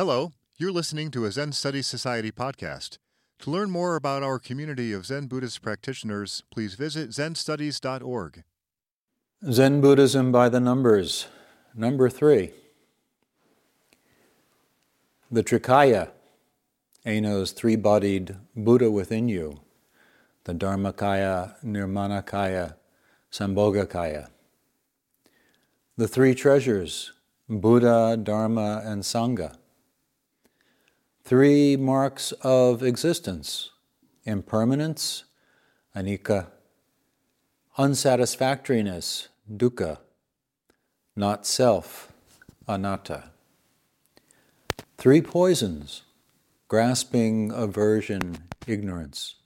Hello, you're listening to a Zen Studies Society podcast. To learn more about our community of Zen Buddhist practitioners, please visit zenstudies.org. Zen Buddhism by the numbers. Number three. The Trikaya, Eno's three bodied Buddha within you, the Dharmakaya, Nirmanakaya, Sambhogakaya. The three treasures, Buddha, Dharma, and Sangha. Three marks of existence impermanence, anicca, unsatisfactoriness, dukkha, not self, anatta. Three poisons grasping, aversion, ignorance.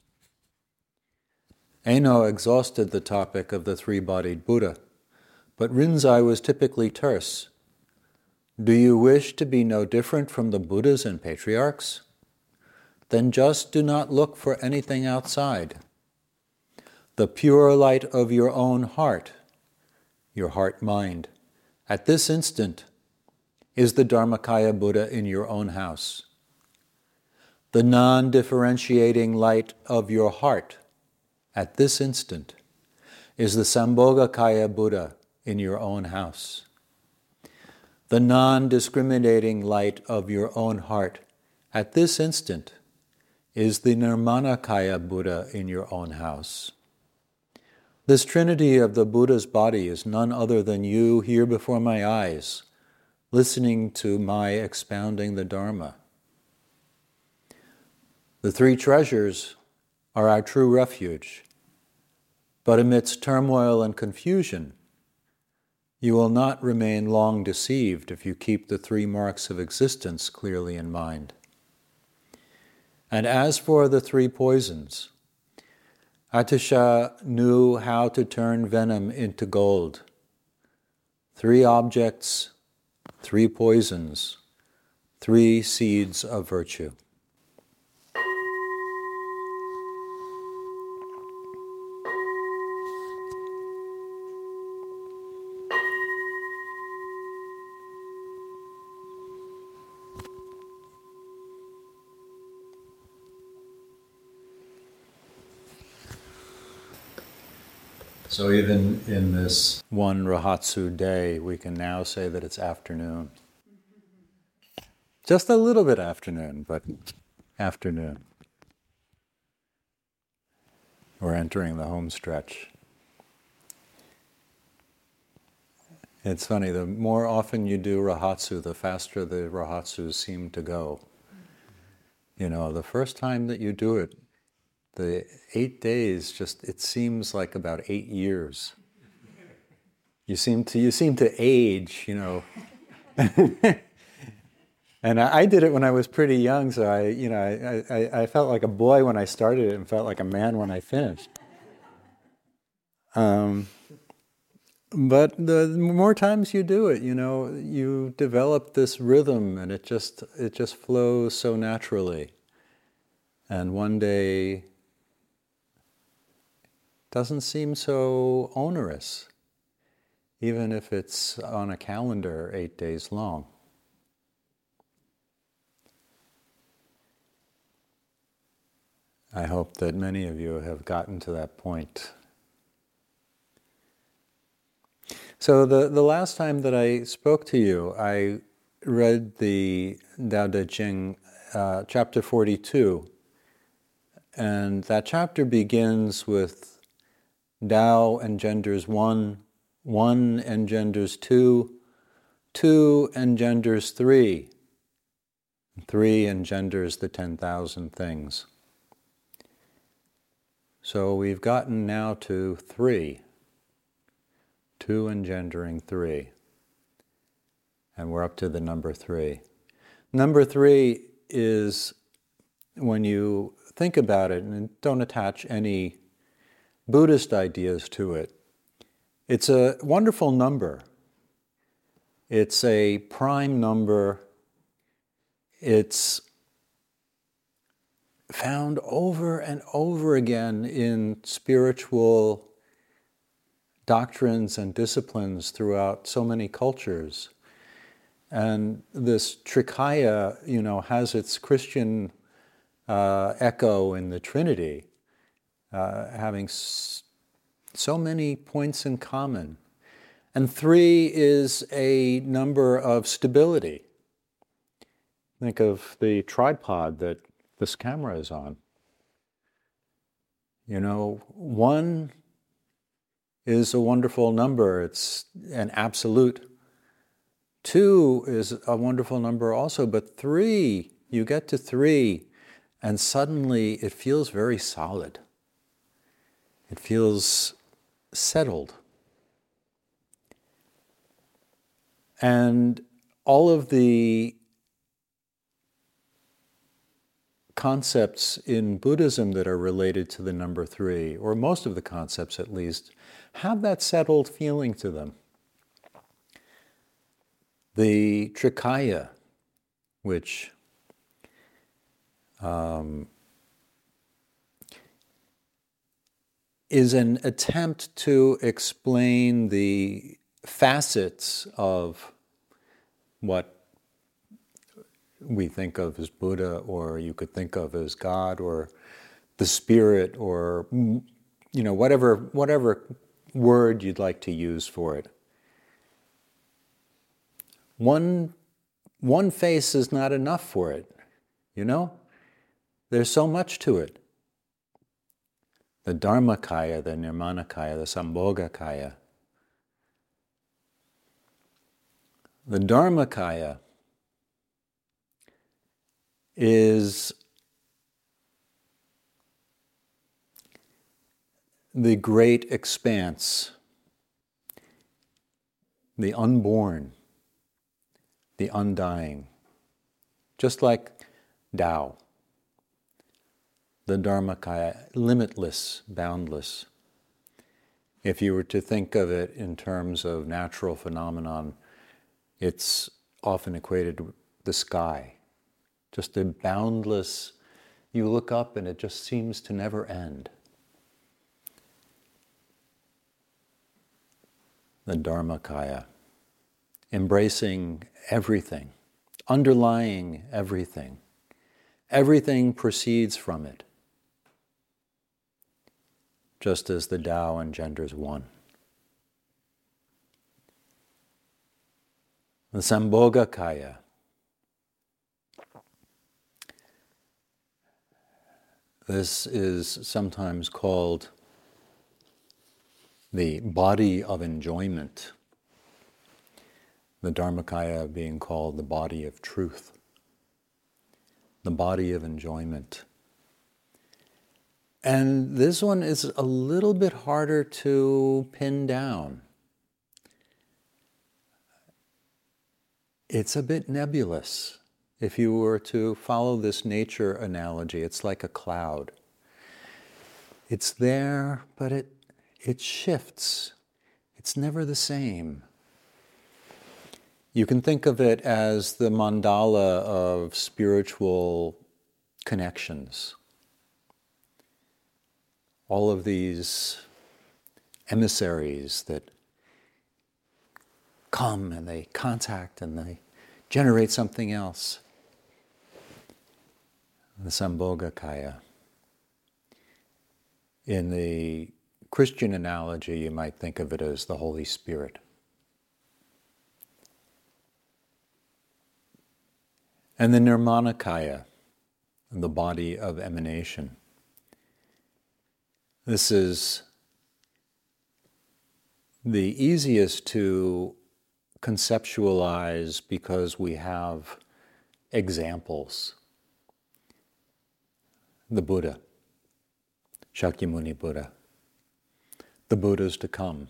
Eno exhausted the topic of the three bodied Buddha, but Rinzai was typically terse. Do you wish to be no different from the Buddhas and patriarchs? Then just do not look for anything outside. The pure light of your own heart, your heart mind, at this instant is the Dharmakaya Buddha in your own house. The non differentiating light of your heart at this instant is the Sambhogakaya Buddha in your own house the non discriminating light of your own heart at this instant is the Nirmanakaya Buddha in your own house. This trinity of the Buddha's body is none other than you here before my eyes, listening to my expounding the Dharma. The three treasures are our true refuge, but amidst turmoil and confusion, you will not remain long deceived if you keep the three marks of existence clearly in mind. And as for the three poisons, Atisha knew how to turn venom into gold. Three objects, three poisons, three seeds of virtue. So even in this one Rohatsu day, we can now say that it's afternoon. Just a little bit afternoon, but afternoon. We're entering the home stretch. It's funny, the more often you do rohatsu, the faster the Rohatsus seem to go. You know, the first time that you do it, the eight days just it seems like about eight years. You seem to you seem to age you know. And I, I, did it when i was pretty young so i you know I, I, I, felt like a boy when i started it and felt like a man when i finished. Um, but the more times you do it you know you develop this rhythm and it just it just flows so naturally. And one day doesn't seem so onerous, even if it's on a calendar eight days long. I hope that many of you have gotten to that point. So, the, the last time that I spoke to you, I read the Tao Te Ching, uh, chapter 42. And that chapter begins with Tao engenders one, one engenders two, two engenders three, three engenders the 10,000 things. So we've gotten now to three, two engendering three, and we're up to the number three. Number three is when you think about it and don't attach any Buddhist ideas to it. It's a wonderful number. It's a prime number. It's found over and over again in spiritual doctrines and disciplines throughout so many cultures. And this Trikaya, you know, has its Christian uh, echo in the Trinity, uh, having s- so many points in common. And three is a number of stability. Think of the tripod that this camera is on. You know, one is a wonderful number, it's an absolute. Two is a wonderful number also, but three, you get to three, and suddenly it feels very solid. It feels settled. And all of the concepts in Buddhism that are related to the number three, or most of the concepts at least, have that settled feeling to them. The Trikaya, which um, is an attempt to explain the facets of what we think of as Buddha, or you could think of as God, or the Spirit, or you know whatever whatever word you'd like to use for it. One one face is not enough for it, you know. There's so much to it. The Dharmakaya, the Nirmanakaya, the Sambhogakaya. The Dharmakaya is the great expanse, the unborn, the undying, just like Tao, the Dharmakaya, limitless, boundless. If you were to think of it in terms of natural phenomenon, it's often equated with the sky, just a boundless, you look up and it just seems to never end. The Dharmakaya, embracing everything, underlying everything. Everything proceeds from it, just as the Tao engenders one. The Sambhogakaya. This is sometimes called the body of enjoyment, the Dharmakaya being called the body of truth, the body of enjoyment. And this one is a little bit harder to pin down. It's a bit nebulous. If you were to follow this nature analogy, it's like a cloud. It's there, but it, it shifts. It's never the same. You can think of it as the mandala of spiritual connections. All of these emissaries that come and they contact and they generate something else. The Sambhogakaya. In the Christian analogy, you might think of it as the Holy Spirit. And the Nirmanakaya, the body of emanation. This is the easiest to conceptualize because we have examples. The Buddha, Shakyamuni Buddha, the Buddhas to come,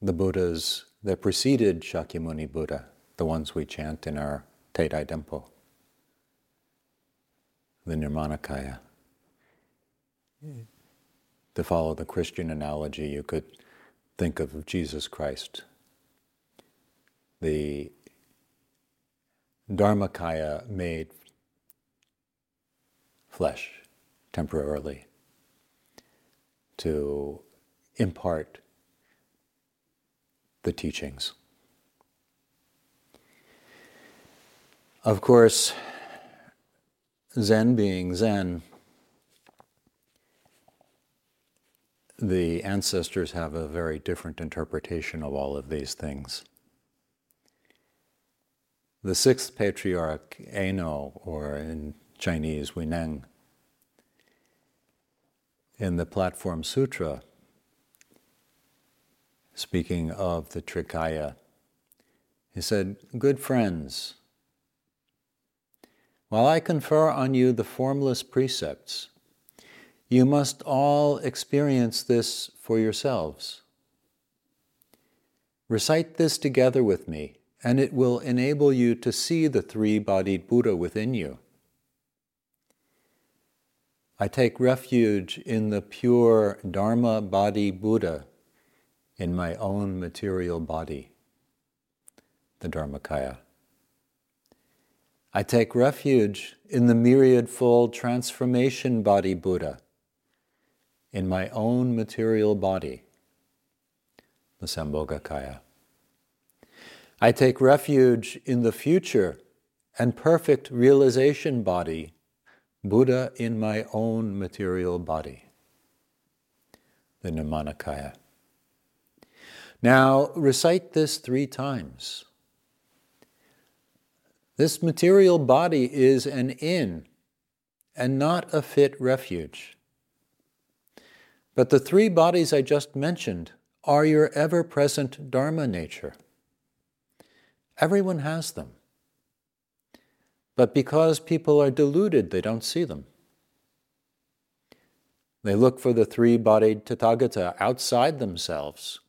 the Buddhas that preceded Shakyamuni Buddha, the ones we chant in our Teidai Dempo, the Nirmanakaya. To follow the Christian analogy, you could think of Jesus Christ, the Dharmakaya made flesh temporarily to impart the teachings. Of course, Zen being Zen, the ancestors have a very different interpretation of all of these things. The sixth patriarch, Eno, or in Chinese, Huineng, in the Platform Sutra, speaking of the Trikaya, he said, Good friends, while I confer on you the formless precepts, you must all experience this for yourselves. Recite this together with me, and it will enable you to see the three bodied Buddha within you. I take refuge in the pure Dharma body Buddha in my own material body, the Dharmakaya. I take refuge in the myriad fold transformation body Buddha in my own material body, the Sambhogakaya. I take refuge in the future and perfect realization body, Buddha in my own material body, the Nirmanakaya. Now recite this three times. This material body is an inn and not a fit refuge. But the three bodies I just mentioned are your ever present Dharma nature. Everyone has them. But because people are deluded, they don't see them. They look for the three bodied Tathagata outside themselves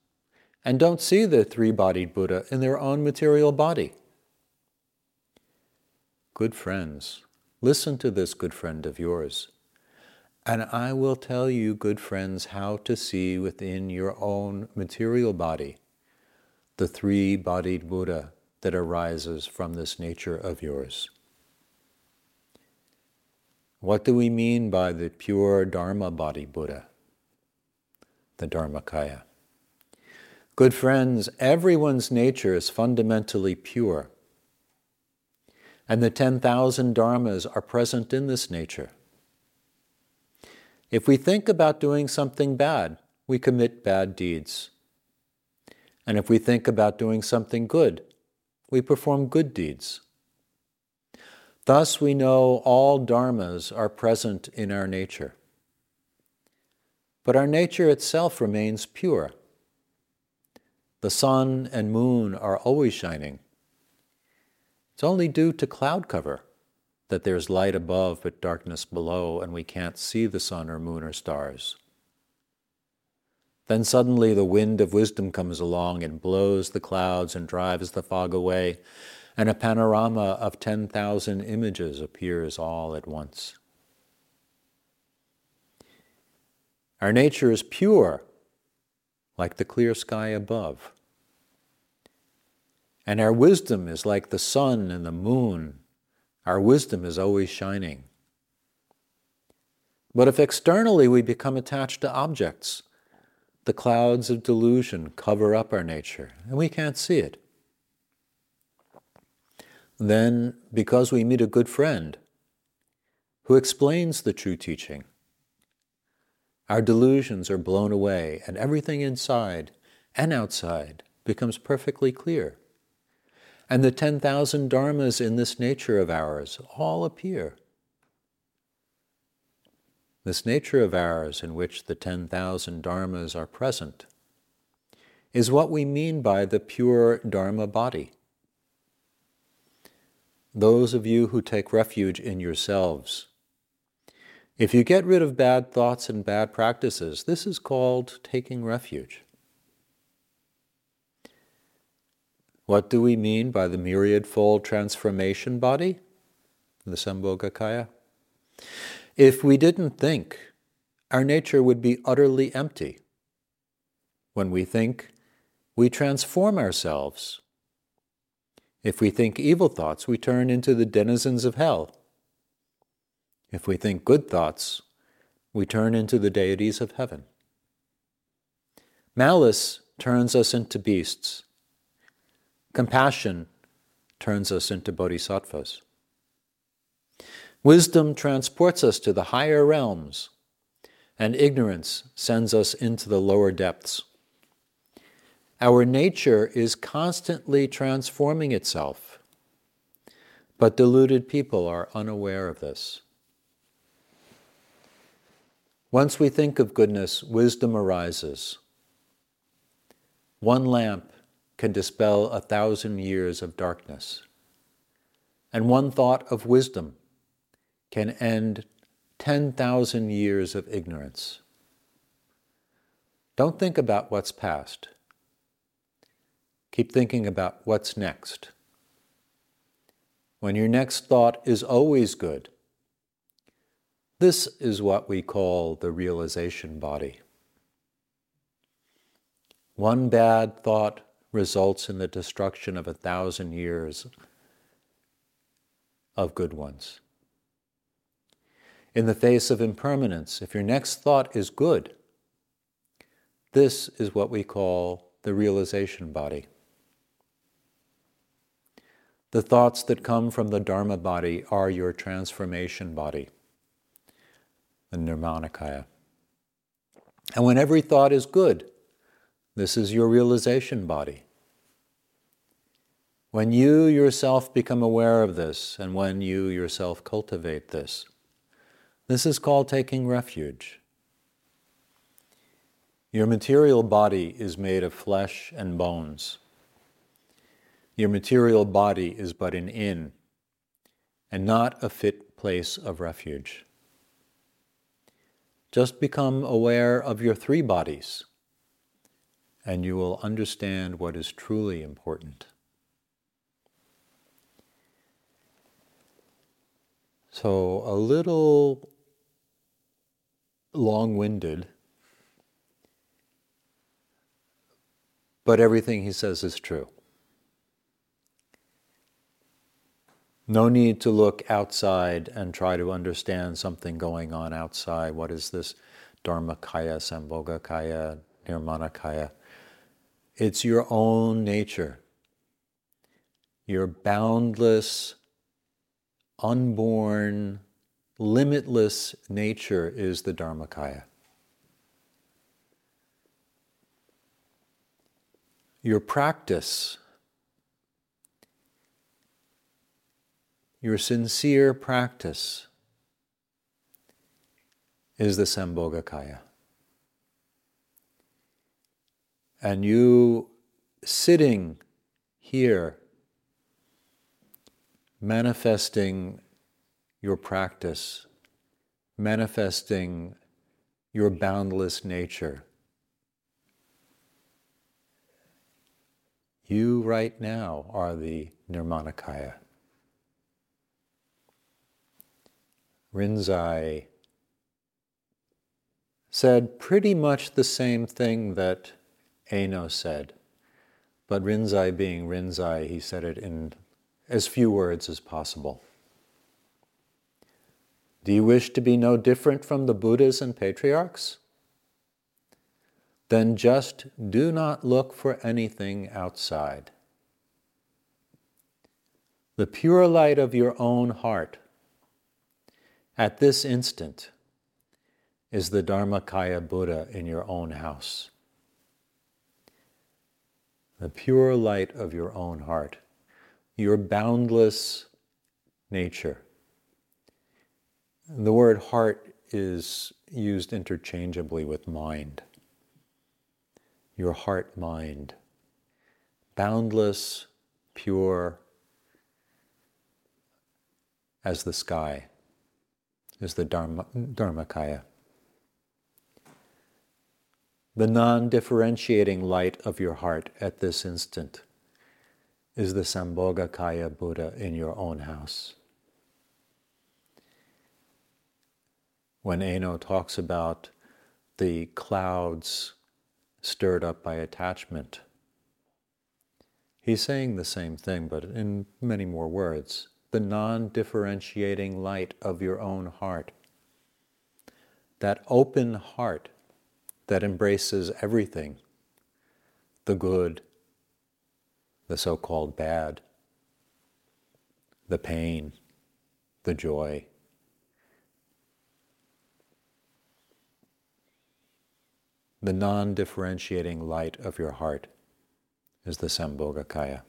and don't see the three bodied Buddha in their own material body. Good friends, listen to this good friend of yours. And I will tell you, good friends, how to see within your own material body the three bodied Buddha that arises from this nature of yours. What do we mean by the pure Dharma body Buddha? The Dharmakaya. Good friends, everyone's nature is fundamentally pure. And the 10,000 dharmas are present in this nature. If we think about doing something bad, we commit bad deeds. And if we think about doing something good, we perform good deeds. Thus, we know all dharmas are present in our nature. But our nature itself remains pure. The sun and moon are always shining. It's only due to cloud cover that there's light above but darkness below, and we can't see the sun or moon or stars. Then suddenly the wind of wisdom comes along and blows the clouds and drives the fog away, and a panorama of 10,000 images appears all at once. Our nature is pure, like the clear sky above. And our wisdom is like the sun and the moon our wisdom is always shining. But if externally we become attached to objects, the clouds of delusion cover up our nature and we can't see it. Then, because we meet a good friend who explains the true teaching, our delusions are blown away and everything inside and outside becomes perfectly clear and the 10,000 dharmas in this nature of ours all appear. This nature of ours, in which the 10,000 dharmas are present, is what we mean by the pure dharma body. Those of you who take refuge in yourselves, if you get rid of bad thoughts and bad practices, this is called taking refuge. What do we mean by the myriad fold transformation body? The Sambhogakaya. If we didn't think, our nature would be utterly empty. When we think, we transform ourselves. If we think evil thoughts, we turn into the denizens of hell. If we think good thoughts, we turn into the deities of heaven. Malice turns us into beasts. Compassion turns us into bodhisattvas. Wisdom transports us to the higher realms, and ignorance sends us into the lower depths. Our nature is constantly transforming itself, but deluded people are unaware of this. Once we think of goodness, wisdom arises. One lamp can dispel a thousand years of darkness, and one thought of wisdom can end 10,000 years of ignorance. Don't think about what's past. Keep thinking about what's next. When your next thought is always good, this is what we call the realization body. One bad thought results in the destruction of a thousand years of good ones. In the face of impermanence, if your next thought is good, this is what we call the realization body. The thoughts that come from the Dharma body are your transformation body, the Nirmanakaya. And when every thought is good, this is your realization body. When you yourself become aware of this, and when you yourself cultivate this, this is called taking refuge. Your material body is made of flesh and bones. Your material body is but an inn and not a fit place of refuge. Just become aware of your three bodies, and you will understand what is truly important. So, a little long winded, but everything he says is true. No need to look outside and try to understand something going on outside. What is this Dharmakaya, Sambhogakaya, Nirmanakaya? It's your own nature. Your boundless, unborn, limitless nature is the Dharmakaya. Your practice your sincere practice is the Sambhogakaya. And you sitting here, manifesting your practice, manifesting your boundless nature. You right now are the Nirmanakaya. Rinzai said pretty much the same thing that Eno said. But Rinzai being Rinzai, he said it in as few words as possible. Do you wish to be no different from the Buddhas and patriarchs? Then just do not look for anything outside. The pure light of your own heart at this instant is the Dharmakaya Buddha in your own house. The pure light of your own heart, your boundless nature. The word heart is used interchangeably with mind. Your heart mind. Boundless, pure as the sky is the Dharma, Dharmakaya. The non differentiating light of your heart at this instant is the Sambhogakaya Buddha in your own house. When Eno talks about the clouds stirred up by attachment, he's saying the same thing, but in many more words the non differentiating light of your own heart. That open heart that embraces everything the good, the so called bad, the pain, the joy. The non differentiating light of your heart is the Sambhogakaya.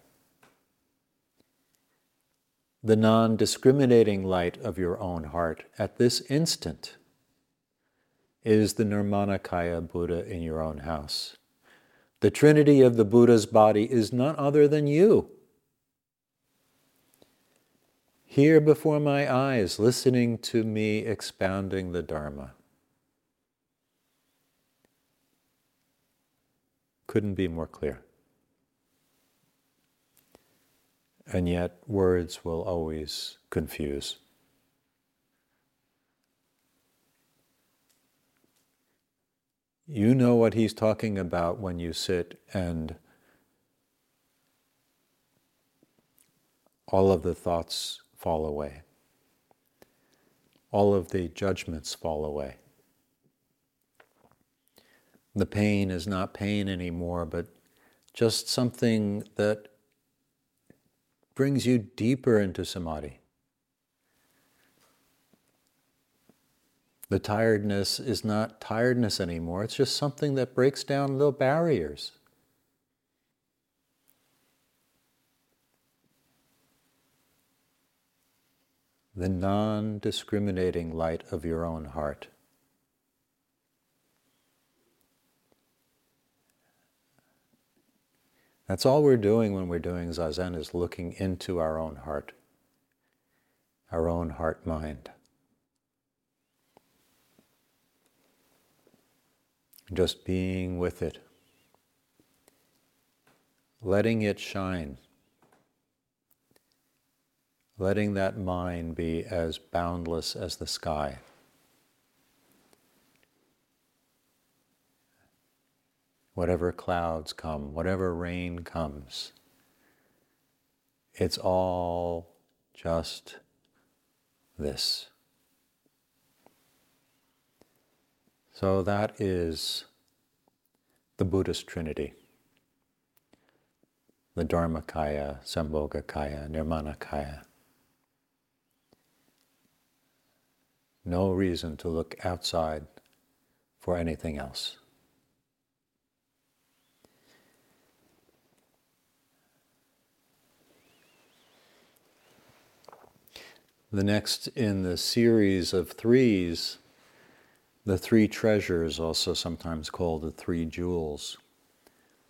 The non discriminating light of your own heart at this instant is the Nirmanakaya Buddha in your own house. The Trinity of the Buddha's body is none other than you. Here before my eyes, listening to me expounding the Dharma. Couldn't be more clear. And yet, words will always confuse. You know what he's talking about when you sit and all of the thoughts fall away, all of the judgments fall away. The pain is not pain anymore, but just something that brings you deeper into samadhi. The tiredness is not tiredness anymore, it's just something that breaks down little barriers. The non discriminating light of your own heart. That's all we're doing when we're doing Zazen is looking into our own heart, our own heart mind. Just being with it, letting it shine, letting that mind be as boundless as the sky. Whatever clouds come, whatever rain comes, it's all just this. So that is the Buddhist Trinity the Dharmakaya, Sambhogakaya, Nirmanakaya. No reason to look outside for anything else. The next in the series of threes the three treasures, also sometimes called the three jewels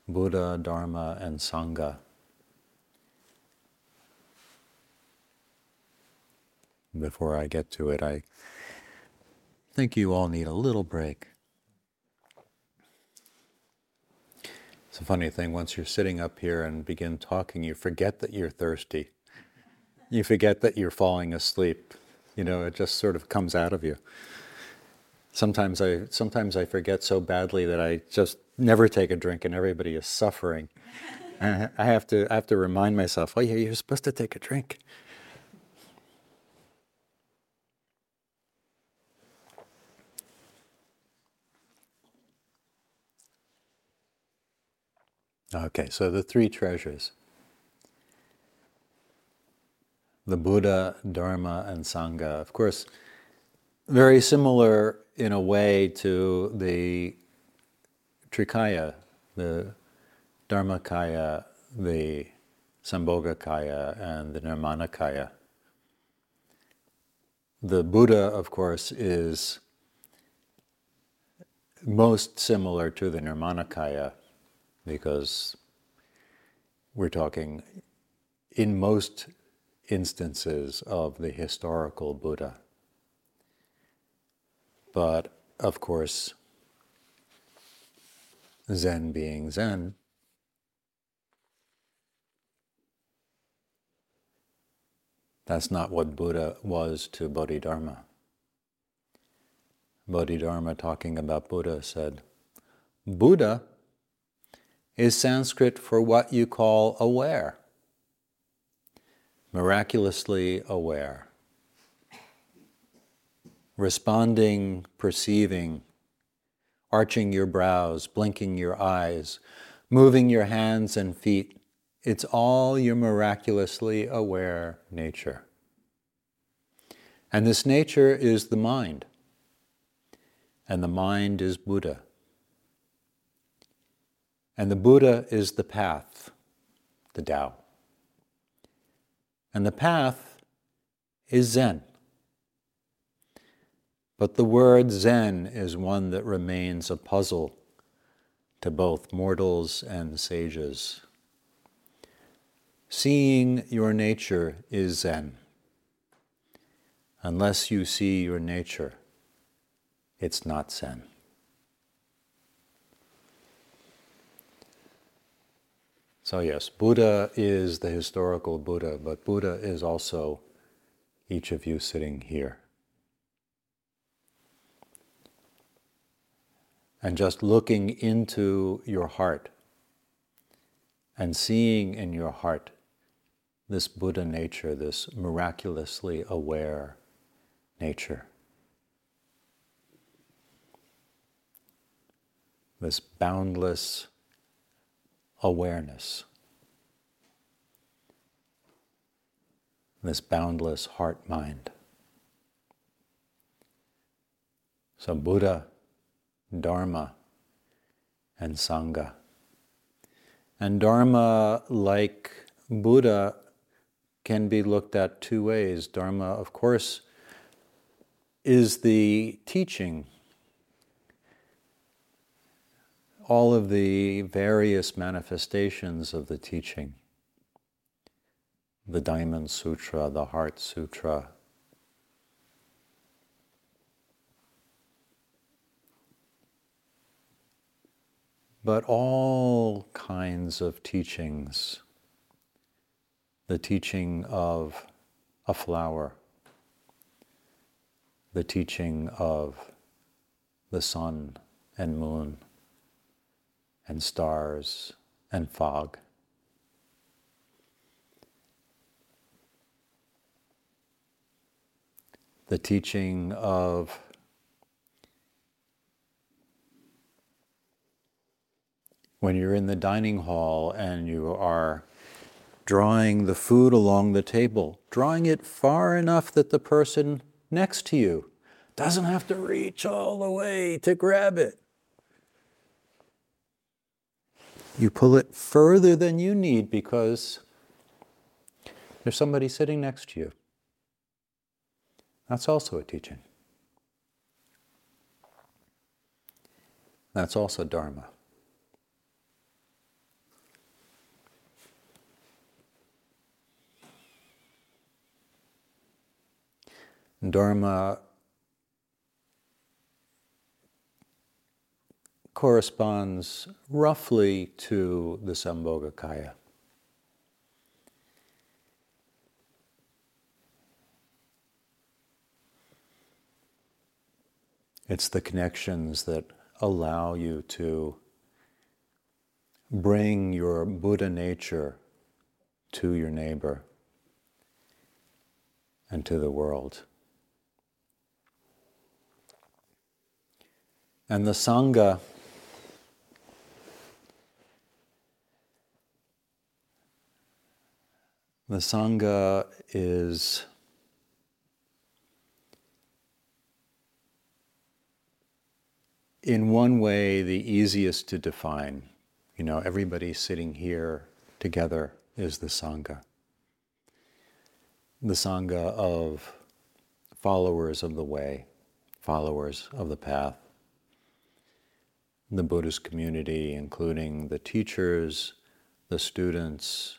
Buddha, Dharma, and Sangha. Before I get to it, I think you all need a little break. It's a funny thing, once you're sitting up here and begin talking, you forget that you're thirsty. You forget that you're falling asleep. You know, it just sort of comes out of you sometimes I sometimes I forget so badly that I just never take a drink, and everybody is suffering. I have to I have to remind myself, oh yeah, you're supposed to take a drink. Okay, so the three treasures the Buddha, Dharma, and Sangha. Of course, very similar in a way to the Trikaya, the Dharmakaya, the Sambhogakaya, and the Nirmanakaya. The Buddha, of course, is most similar to the Nirmanakaya because we're talking in most instances of the historical Buddha. But of course, Zen being Zen, that's not what Buddha was to Bodhidharma. Bodhidharma, talking about Buddha, said, Buddha is Sanskrit for what you call aware, miraculously aware responding, perceiving, arching your brows, blinking your eyes, moving your hands and feet. It's all your miraculously aware nature. And this nature is the mind. And the mind is Buddha. And the Buddha is the path, the Tao. And the path is Zen. But the word Zen is one that remains a puzzle to both mortals and sages. Seeing your nature is Zen. Unless you see your nature, it's not Zen. So, yes, Buddha is the historical Buddha, but Buddha is also each of you sitting here. And just looking into your heart and seeing in your heart this Buddha nature, this miraculously aware nature. This boundless awareness, this boundless heart mind. So, Buddha, Dharma, and Sangha. And Dharma, like Buddha, can be looked at two ways. Dharma, of course, is the teaching all of the various manifestations of the teaching the Diamond Sutra, the Heart Sutra. But all kinds of teachings, the teaching of a flower, the teaching of the sun and moon, and stars and fog. The teaching of when you're in the dining hall and you are drawing the food along the table, drawing it far enough that the person next to you doesn't have to reach all the way to grab it. You pull it further than you need because there's somebody sitting next to you. That's also a teaching. That's also Dharma. Dharma corresponds roughly to the Sambhogakaya. It's the connections that allow you to bring your Buddha nature to your neighbor and to the world. And the Sangha The Sangha is in one way the easiest to define. You know, everybody sitting here together is the Sangha. The Sangha of followers of the way, followers of the path. The Buddhist community, including the teachers, the students,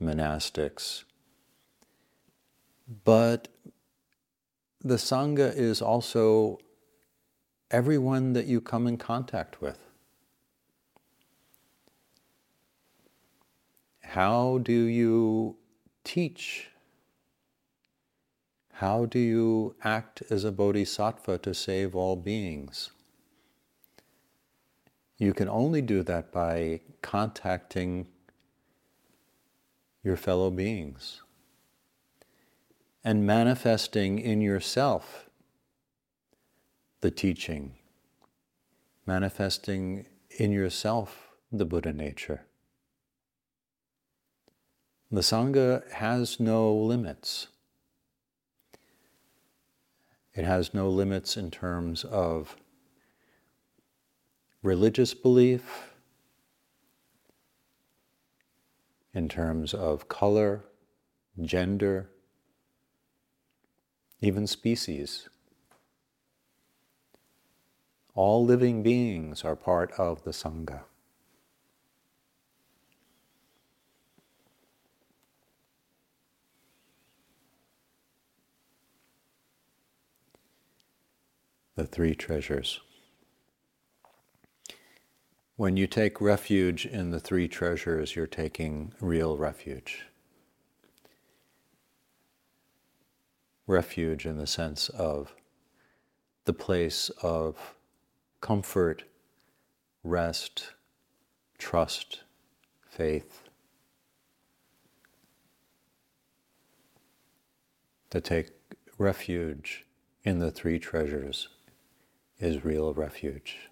monastics. But the Sangha is also everyone that you come in contact with. How do you teach? How do you act as a bodhisattva to save all beings? You can only do that by contacting your fellow beings and manifesting in yourself the teaching, manifesting in yourself the Buddha nature. The Sangha has no limits. It has no limits in terms of religious belief, in terms of color, gender, even species. All living beings are part of the Sangha. The three treasures. When you take refuge in the three treasures, you're taking real refuge. Refuge in the sense of the place of comfort, rest, trust, faith. To take refuge in the three treasures is real refuge.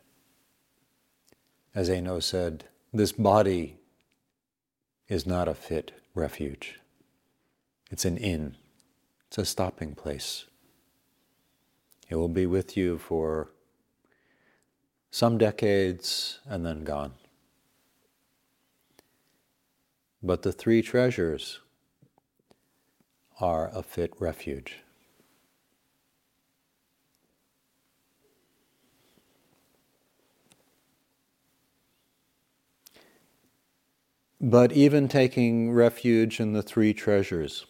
As Eno said, this body is not a fit refuge. It's an inn, it's a stopping place. It will be with you for some decades and then gone. But the three treasures are a fit refuge. But even taking refuge in the three treasures,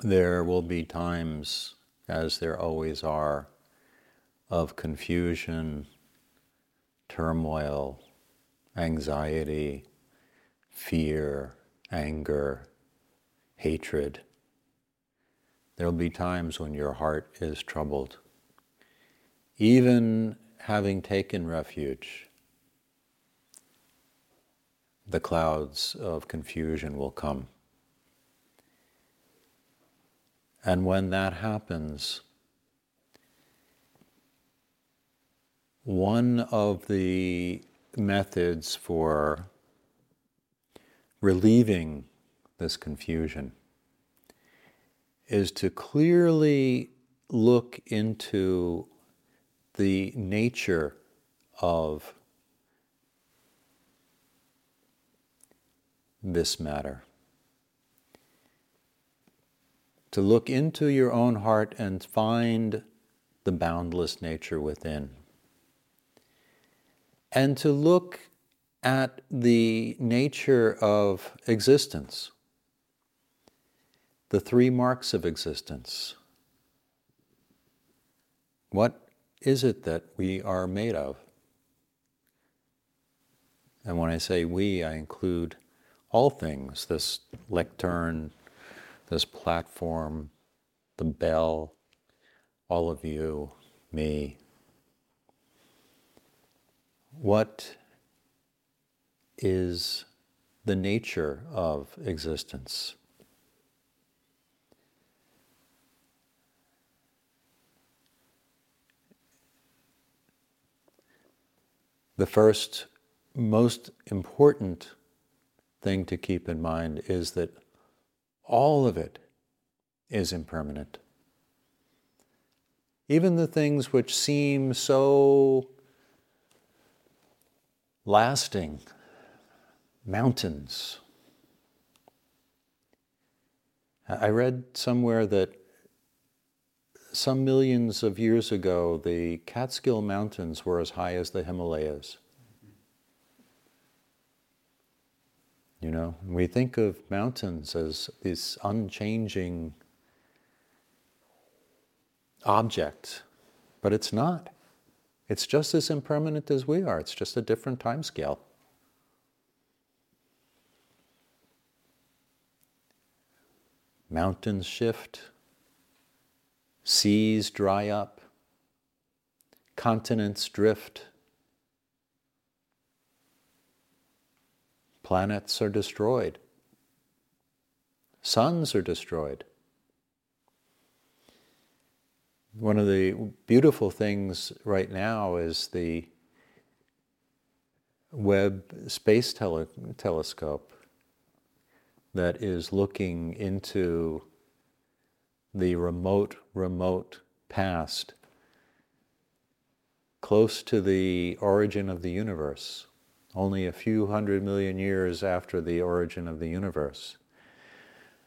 there will be times, as there always are, of confusion, turmoil, anxiety, fear, anger, hatred. There'll be times when your heart is troubled. Even having taken refuge, the clouds of confusion will come. And when that happens, one of the methods for relieving this confusion is to clearly look into the nature of this matter. To look into your own heart and find the boundless nature within. And to look at the nature of existence, the three marks of existence. What is it that we are made of? And when I say we, I include all things this lectern, this platform, the bell, all of you, me. What is the nature of existence? The first, most important thing to keep in mind is that all of it is impermanent. Even the things which seem so lasting, mountains. I read somewhere that some millions of years ago, the Catskill Mountains were as high as the Himalayas. You know, we think of mountains as this unchanging object, but it's not. It's just as impermanent as we are, it's just a different time scale. Mountains shift, seas dry up, continents drift. Planets are destroyed. Suns are destroyed. One of the beautiful things right now is the Webb Space tele- Telescope that is looking into the remote, remote past, close to the origin of the universe, only a few hundred million years after the origin of the universe,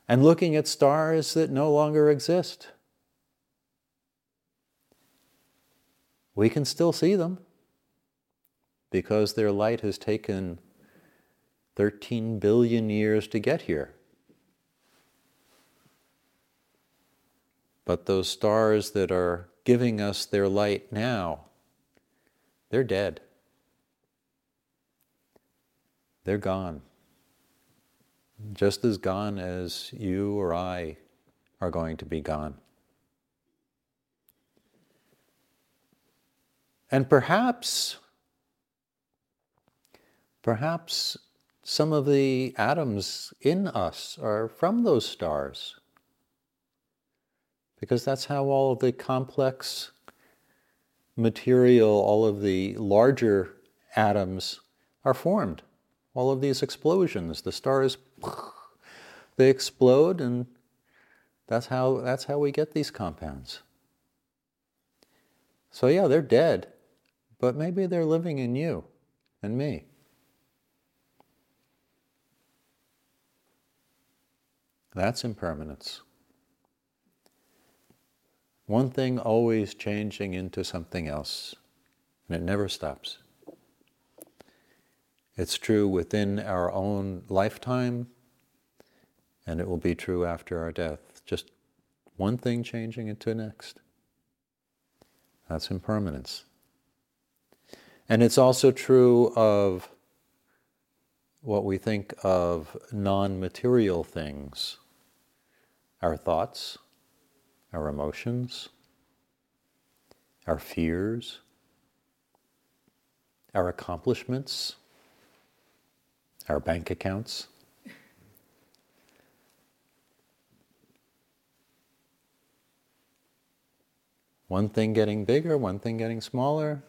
and looking at stars that no longer exist. We can still see them because their light has taken 13 billion years to get here. But those stars that are giving us their light now, they're dead. They're gone. Just as gone as you or I are going to be gone. And perhaps, perhaps some of the atoms in us are from those stars because that's how all of the complex material, all of the larger atoms are formed. All of these explosions, the stars, they explode, and that's how, that's how we get these compounds. So, yeah, they're dead, but maybe they're living in you and me. That's impermanence. One thing always changing into something else, and it never stops. It's true within our own lifetime, and it will be true after our death. Just one thing changing into the next. That's impermanence. And it's also true of what we think of non material things our thoughts, our emotions, our fears, our accomplishments, our bank accounts. One thing getting bigger, one thing getting smaller,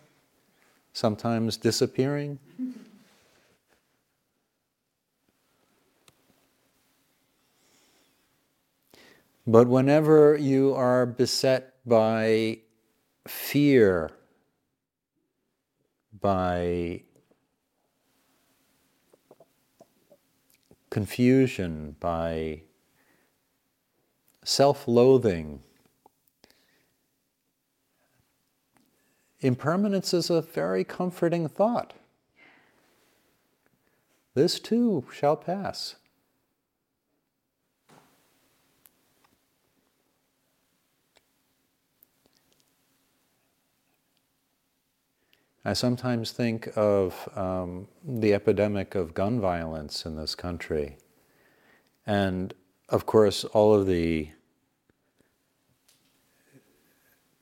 sometimes disappearing. But whenever you are beset by fear, by confusion, by self loathing, impermanence is a very comforting thought. This too shall pass. I sometimes think of um, the epidemic of gun violence in this country. And of course, all of the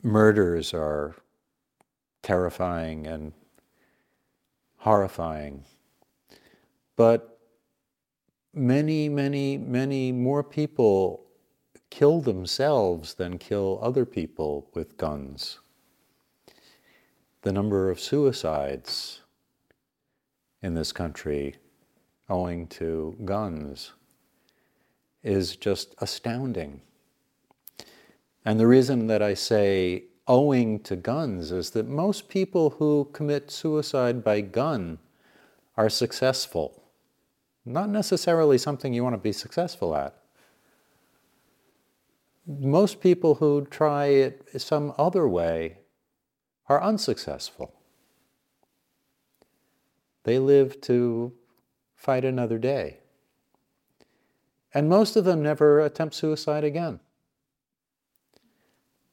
murders are terrifying and horrifying. But many, many, many more people kill themselves than kill other people with guns the number of suicides in this country owing to guns is just astounding. And the reason that I say owing to guns is that most people who commit suicide by gun are successful. Not necessarily something you want to be successful at. Most people who try it some other way are unsuccessful. They live to fight another day. And most of them never attempt suicide again.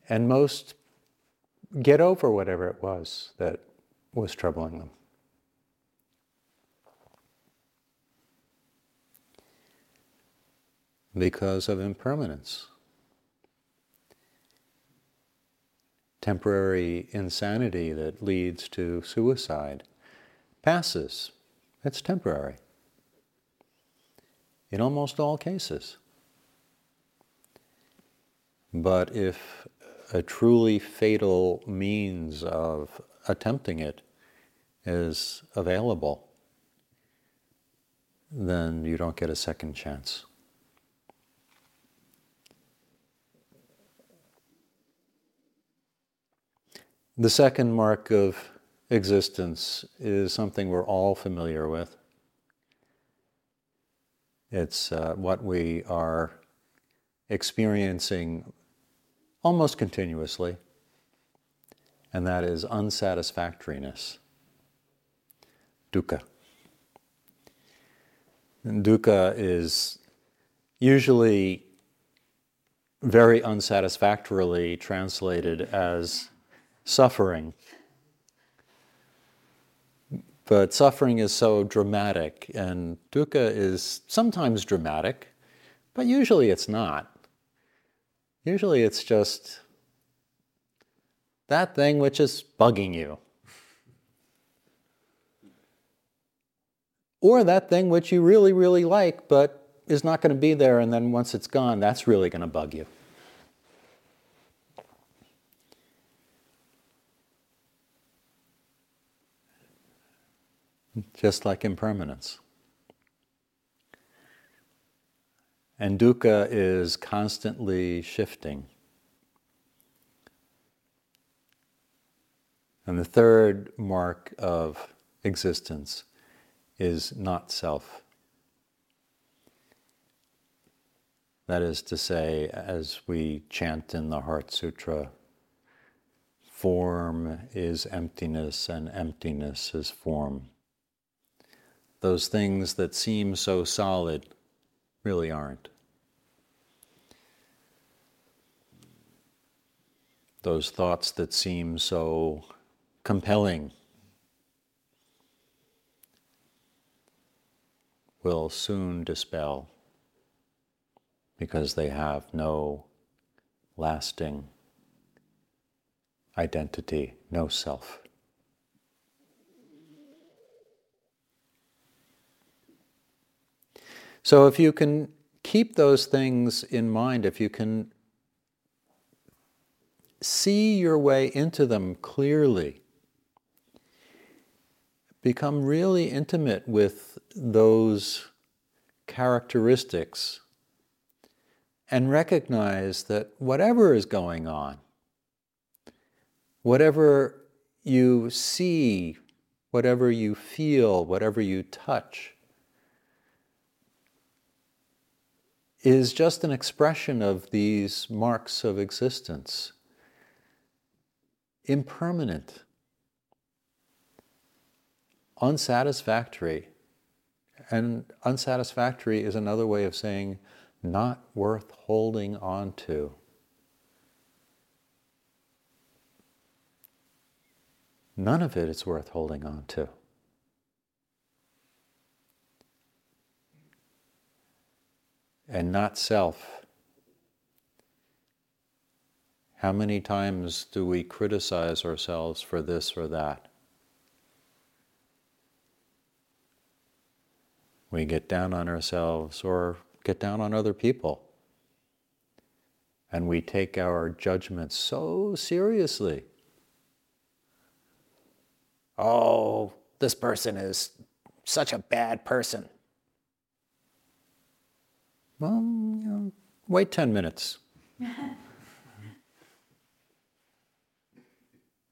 And most get over whatever it was that was troubling them. Because of impermanence. Temporary insanity that leads to suicide passes. It's temporary. In almost all cases. But if a truly fatal means of attempting it is available, then you don't get a second chance. The second mark of existence is something we're all familiar with. It's uh, what we are experiencing almost continuously, and that is unsatisfactoriness, dukkha. And dukkha is usually very unsatisfactorily translated as suffering. But suffering is so dramatic, and dukkha is sometimes dramatic, but usually it's not. Usually it's just that thing which is bugging you. Or that thing which you really, really like, but is not going to be there, and then once it's gone, that's really going to bug you. Just like impermanence. And dukkha is constantly shifting. And the third mark of existence is not self. That is to say, as we chant in the Heart Sutra, form is emptiness and emptiness is form. Those things that seem so solid really aren't. Those thoughts that seem so compelling will soon dispel because they have no lasting identity, no self. So if you can keep those things in mind, if you can see your way into them clearly, become really intimate with those characteristics and recognize that whatever is going on, whatever you see, whatever you feel, whatever you touch, is just an expression of these marks of existence. Impermanent, unsatisfactory. And unsatisfactory is another way of saying not worth holding on to. None of it is worth holding on to. And not self. How many times do we criticize ourselves for this or that? We get down on ourselves or get down on other people. And we take our judgments so seriously. Oh, this person is such a bad person. Well, you know, wait 10 minutes.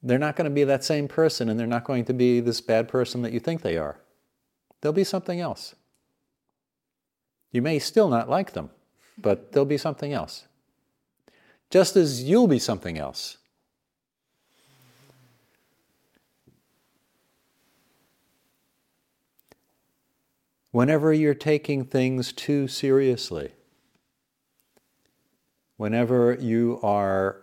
they're not going to be that same person and they're not going to be this bad person that you think they are. They'll be something else. You may still not like them, but they'll be something else. Just as you'll be something else. Whenever you're taking things too seriously, whenever you are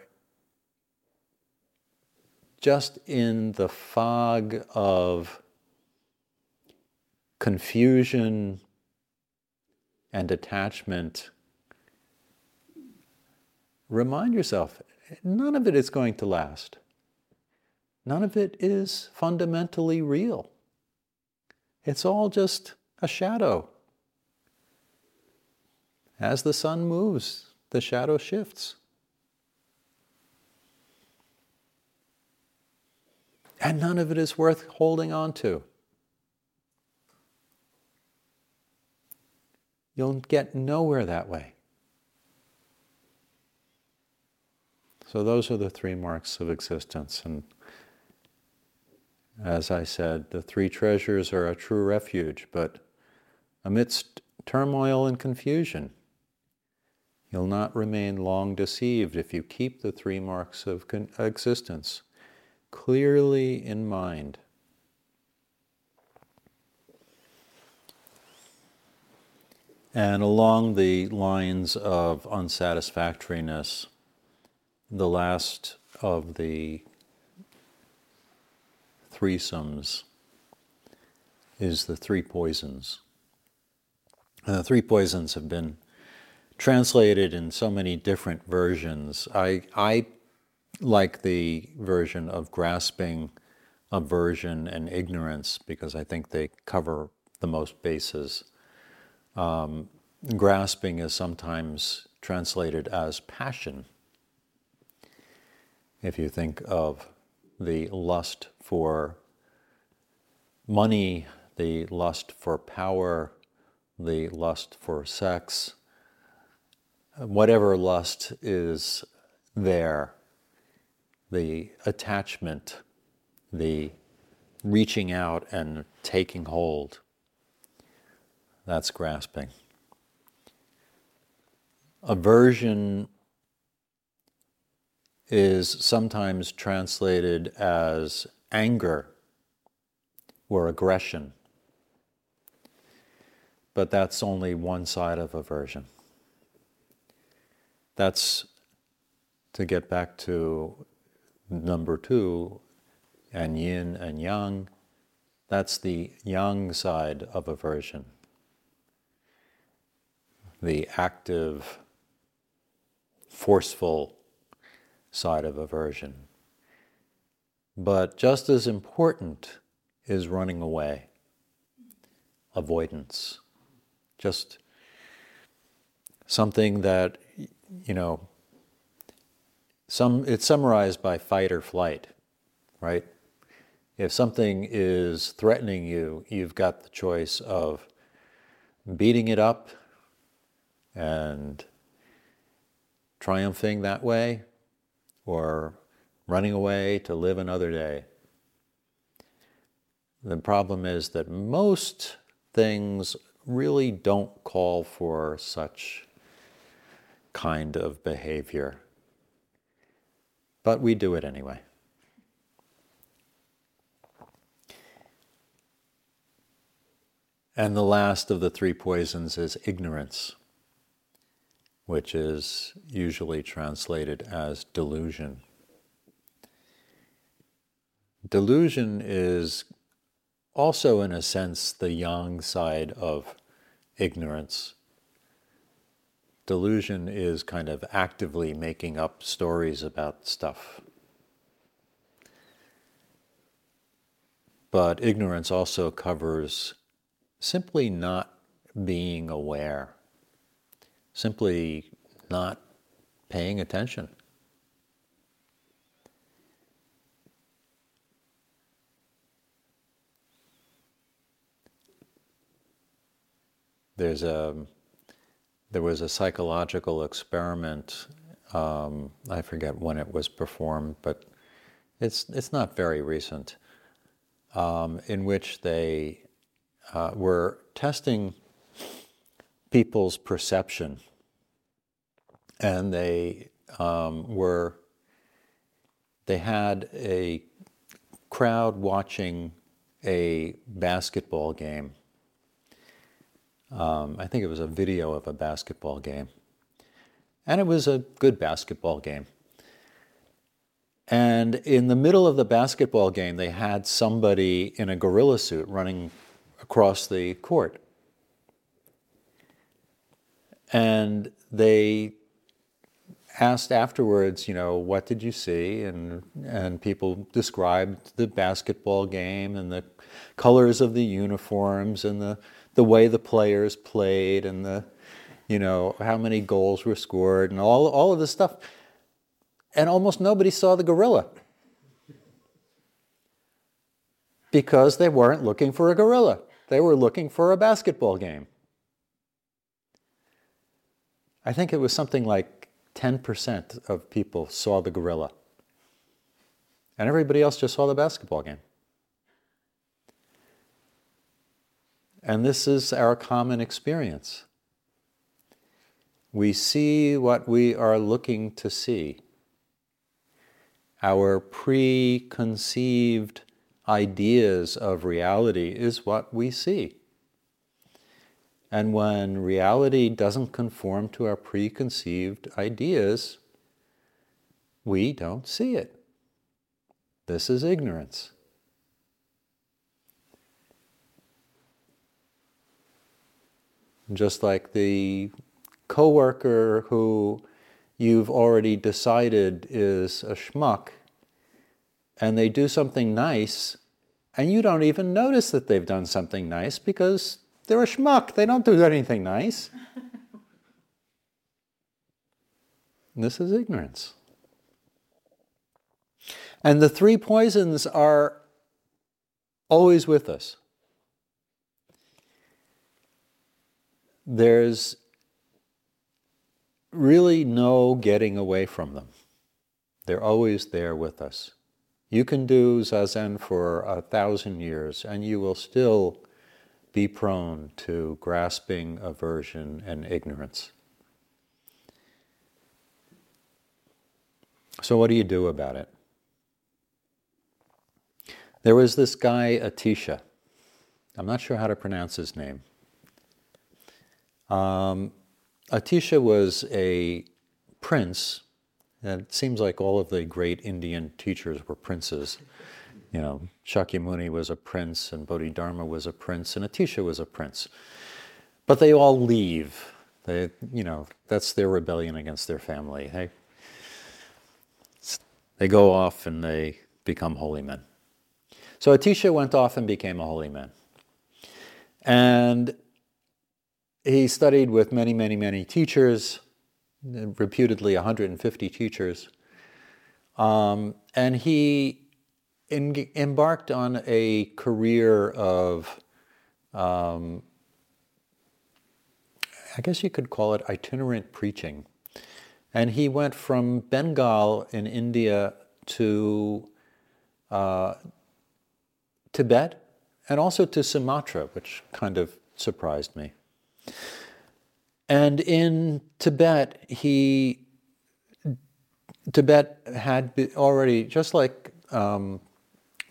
just in the fog of confusion and attachment, remind yourself none of it is going to last. None of it is fundamentally real. It's all just a shadow. As the sun moves, the shadow shifts. And none of it is worth holding on to. You'll get nowhere that way. So, those are the three marks of existence. And As I said, the three treasures are a true refuge, but amidst turmoil and confusion, you'll not remain long deceived if you keep the three marks of con- existence clearly in mind. And along the lines of unsatisfactoriness, the last of the threesomes is the three poisons. The three poisons have been translated in so many different versions. I, I like the version of grasping, aversion, and ignorance because I think they cover the most bases. Um, grasping is sometimes translated as passion. If you think of the lust for money, the lust for power, the lust for sex, whatever lust is there, the attachment, the reaching out and taking hold. That's grasping. Aversion is sometimes translated as anger or aggression, but that's only one side of aversion. That's to get back to number two, and yin and yang. That's the yang side of aversion the active, forceful side of aversion. But just as important is running away, avoidance. Just something that, you know, some, it's summarized by fight or flight, right? If something is threatening you, you've got the choice of beating it up and triumphing that way or running away to live another day. The problem is that most things really don't call for such kind of behavior, but we do it anyway. And the last of the three poisons is ignorance which is usually translated as delusion. Delusion is also, in a sense, the yang side of ignorance. Delusion is kind of actively making up stories about stuff. But ignorance also covers simply not being aware simply not paying attention. There's a there was a psychological experiment. Um, I forget when it was performed, but it's it's not very recent. Um, in which they uh, were testing people's perception. And they um, were, they had a crowd watching a basketball game. Um, I think it was a video of a basketball game. And it was a good basketball game. And in the middle of the basketball game, they had somebody in a gorilla suit running across the court. And they asked afterwards, you know, what did you see? And, and people described the basketball game and the colors of the uniforms and the, the way the players played and the, you know, how many goals were scored and all, all of this stuff. And almost nobody saw the gorilla because they weren't looking for a gorilla. They were looking for a basketball game. I think it was something like 10% of people saw the gorilla. And everybody else just saw the basketball game. And this is our common experience. We see what we are looking to see. Our preconceived ideas of reality is what we see. And when reality doesn't conform to our preconceived ideas, we don't see it. This is ignorance. Just like the coworker who you've already decided is a schmuck, and they do something nice, and you don't even notice that they've done something nice because they're a schmuck. They don't do anything nice. this is ignorance. And the three poisons are always with us. There's really no getting away from them. They're always there with us. You can do zazen for a thousand years and you will still be prone to grasping, aversion, and ignorance. So, what do you do about it? There was this guy, Atisha. I'm not sure how to pronounce his name. Um, Atisha was a prince. And it seems like all of the great Indian teachers were princes. You know, Shakyamuni was a prince, and Bodhidharma was a prince, and Atisha was a prince. But they all leave. They, you know, that's their rebellion against their family. They, they go off and they become holy men. So Atisha went off and became a holy man. And he studied with many, many, many teachers, reputedly 150 teachers. Um, and he embarked on a career of, um, I guess you could call it itinerant preaching. And he went from Bengal in India to uh, Tibet and also to Sumatra, which kind of surprised me. And in Tibet, he Tibet had already, just like um,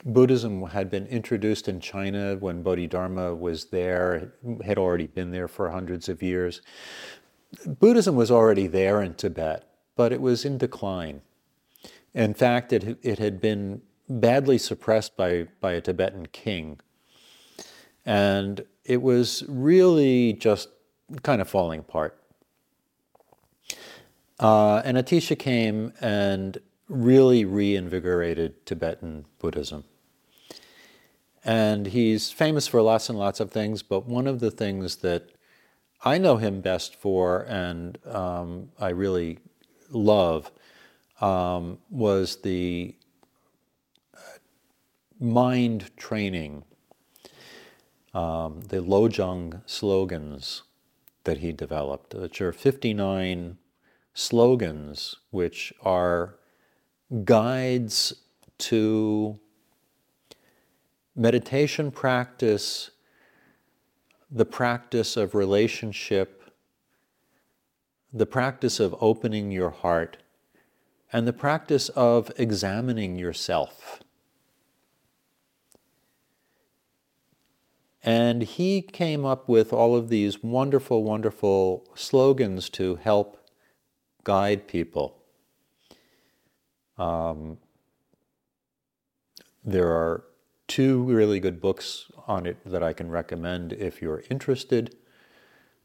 Buddhism had been introduced in China when Bodhidharma was there, had already been there for hundreds of years. Buddhism was already there in Tibet, but it was in decline. In fact, it, it had been badly suppressed by, by a Tibetan king. And it was really just kind of falling apart. Uh, and Atisha came and really reinvigorated Tibetan Buddhism. And he's famous for lots and lots of things, but one of the things that I know him best for and um, I really love um, was the mind training, um, the Lojong slogans that he developed, which are 59 slogans which are guides to meditation practice, the practice of relationship, the practice of opening your heart, and the practice of examining yourself. And he came up with all of these wonderful, wonderful slogans to help guide people. Um, there are two really good books on it that I can recommend if you're interested.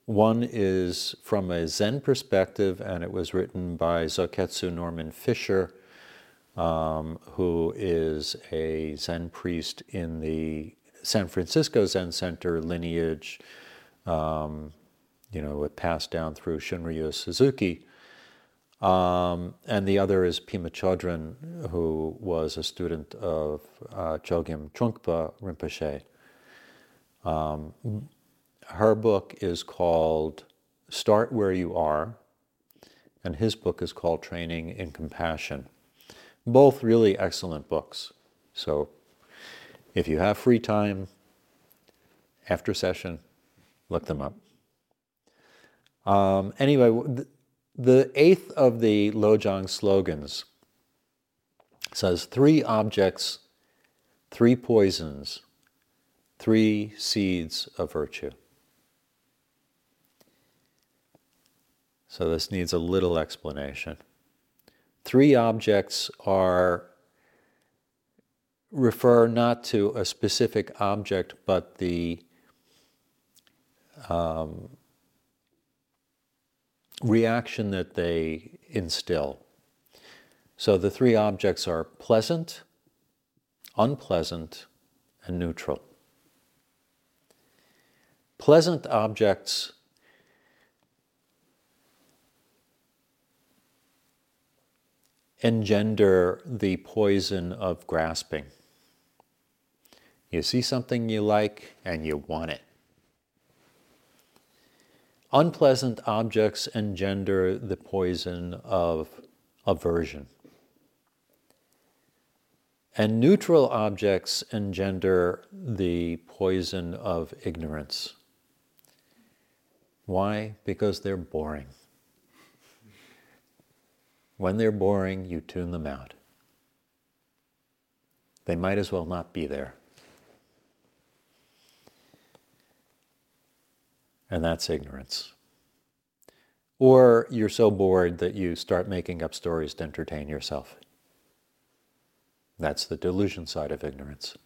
One is from a Zen perspective, and it was written by Zoketsu Norman Fischer, um, who is a Zen priest in the San Francisco Zen Center lineage, um, you know, it passed down through Shunryu Suzuki. Um, and the other is Pema Chodron, who was a student of uh, Chogyam Trungpa Rinpoche. Um, her book is called Start Where You Are, and his book is called Training in Compassion. Both really excellent books. So if you have free time after sesshin, look them up. Um, anyway, the eighth of the Lojong slogans says three objects, three poisons, three seeds of virtue. So this needs a little explanation. Three objects are refer not to a specific object, but the um, reaction that they instill. So the three objects are pleasant, unpleasant, and neutral. Pleasant objects engender the poison of grasping. You see something you like and you want it. Unpleasant objects engender the poison of aversion. And neutral objects engender the poison of ignorance. Why? Because they're boring. When they're boring, you tune them out. They might as well not be there. And that's ignorance. Or you're so bored that you start making up stories to entertain yourself. That's the delusion side of ignorance.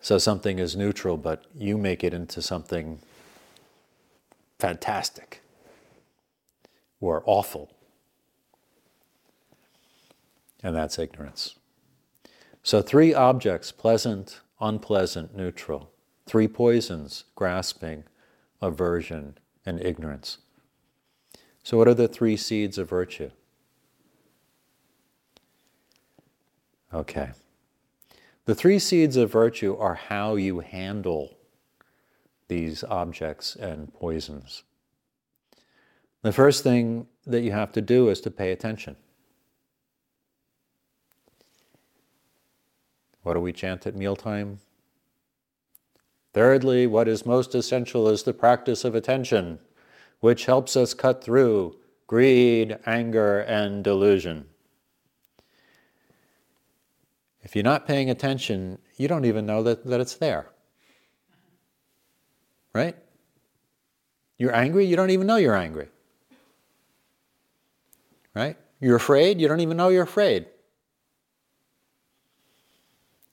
So something is neutral, but you make it into something fantastic or awful. And that's ignorance. So, three objects pleasant, unpleasant, neutral. Three poisons grasping, aversion, and ignorance. So, what are the three seeds of virtue? Okay. The three seeds of virtue are how you handle these objects and poisons. The first thing that you have to do is to pay attention. What do we chant at mealtime? Thirdly, what is most essential is the practice of attention, which helps us cut through greed, anger, and delusion. If you're not paying attention, you don't even know that, that it's there. Right? You're angry, you don't even know you're angry. Right? You're afraid, you don't even know you're afraid.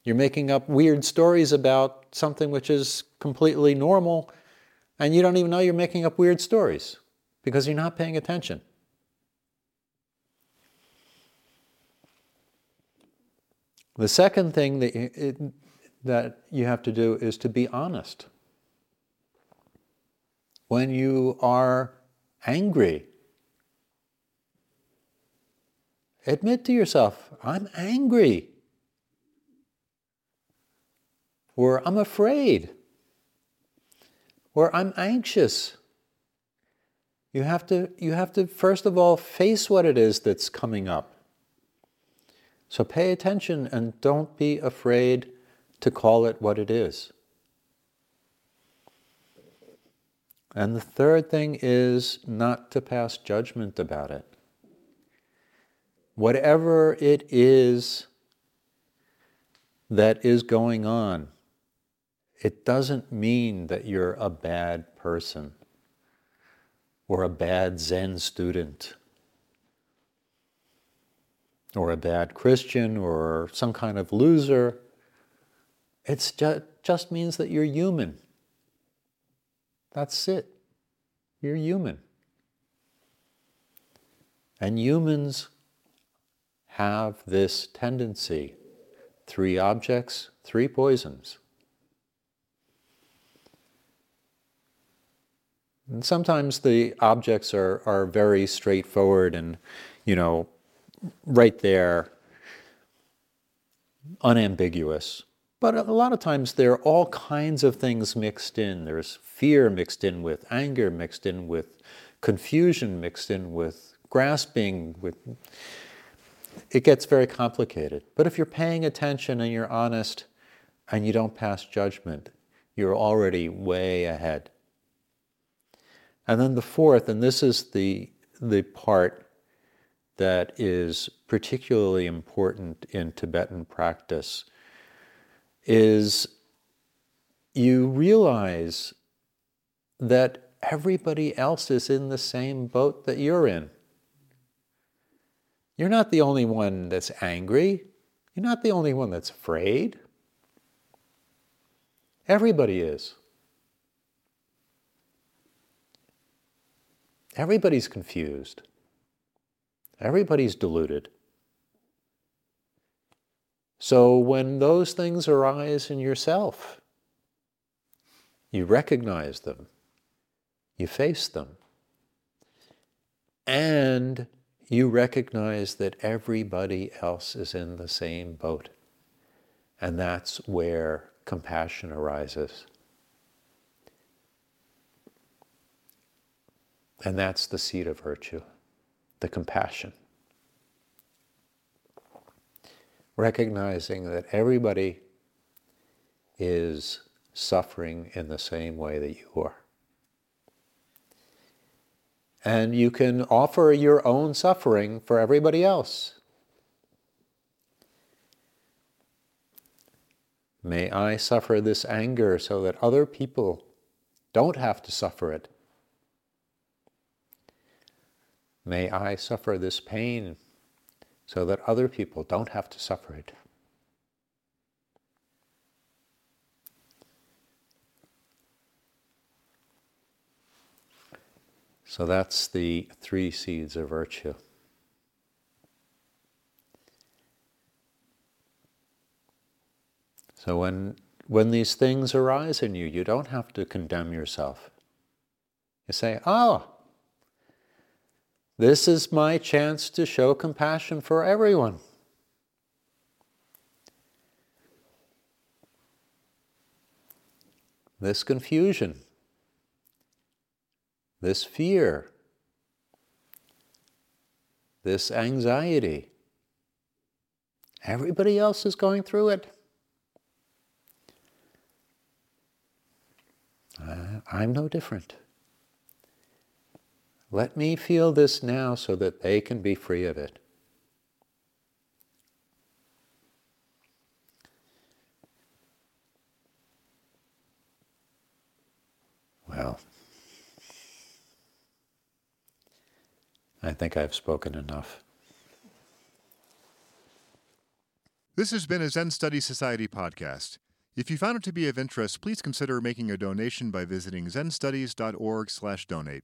You're making up weird stories about something which is completely normal, and you don't even know you're making up weird stories because you're not paying attention. The second thing that you, it, that you have to do is to be honest. When you are angry, admit to yourself, I'm angry or I'm afraid, or I'm anxious. You have to, you have to first of all face what it is that's coming up. So pay attention and don't be afraid to call it what it is. And the third thing is not to pass judgment about it. Whatever it is that is going on, it doesn't mean that you're a bad person or a bad Zen student or a bad Christian or some kind of loser. It just, just means that you're human. That's it. You're human. And humans have this tendency three objects, three poisons. And sometimes the objects are, are very straightforward and, you know, right there, unambiguous. But a lot of times there are all kinds of things mixed in. There's fear mixed in with anger, mixed in with confusion, mixed in with grasping, with it gets very complicated. But if you're paying attention and you're honest, and you don't pass judgment, you're already way ahead. And then the fourth, and this is the, the part that is particularly important in Tibetan practice, is you realize that everybody else is in the same boat that you're in. You're not the only one that's angry. You're not the only one that's afraid. Everybody is. Everybody's confused. Everybody's deluded. So when those things arise in yourself, you recognize them, you face them, and you recognize that everybody else is in the same boat. And that's where compassion arises. And that's the seed of virtue, the compassion. Recognizing that everybody is suffering in the same way that you are. And you can offer your own suffering for everybody else. May I suffer this anger so that other people don't have to suffer it. May I suffer this pain so that other people don't have to suffer it. So that's the three seeds of virtue. So when when these things arise in you, you don't have to condemn yourself. You say, "Oh, this is my chance to show compassion for everyone." This confusion this fear, this anxiety. Everybody else is going through it. I'm no different. Let me feel this now so that they can be free of it. Well, I think I've spoken enough. This has been a Zen Study Society podcast. If you found it to be of interest, please consider making a donation by visiting zenstudies.org/donate.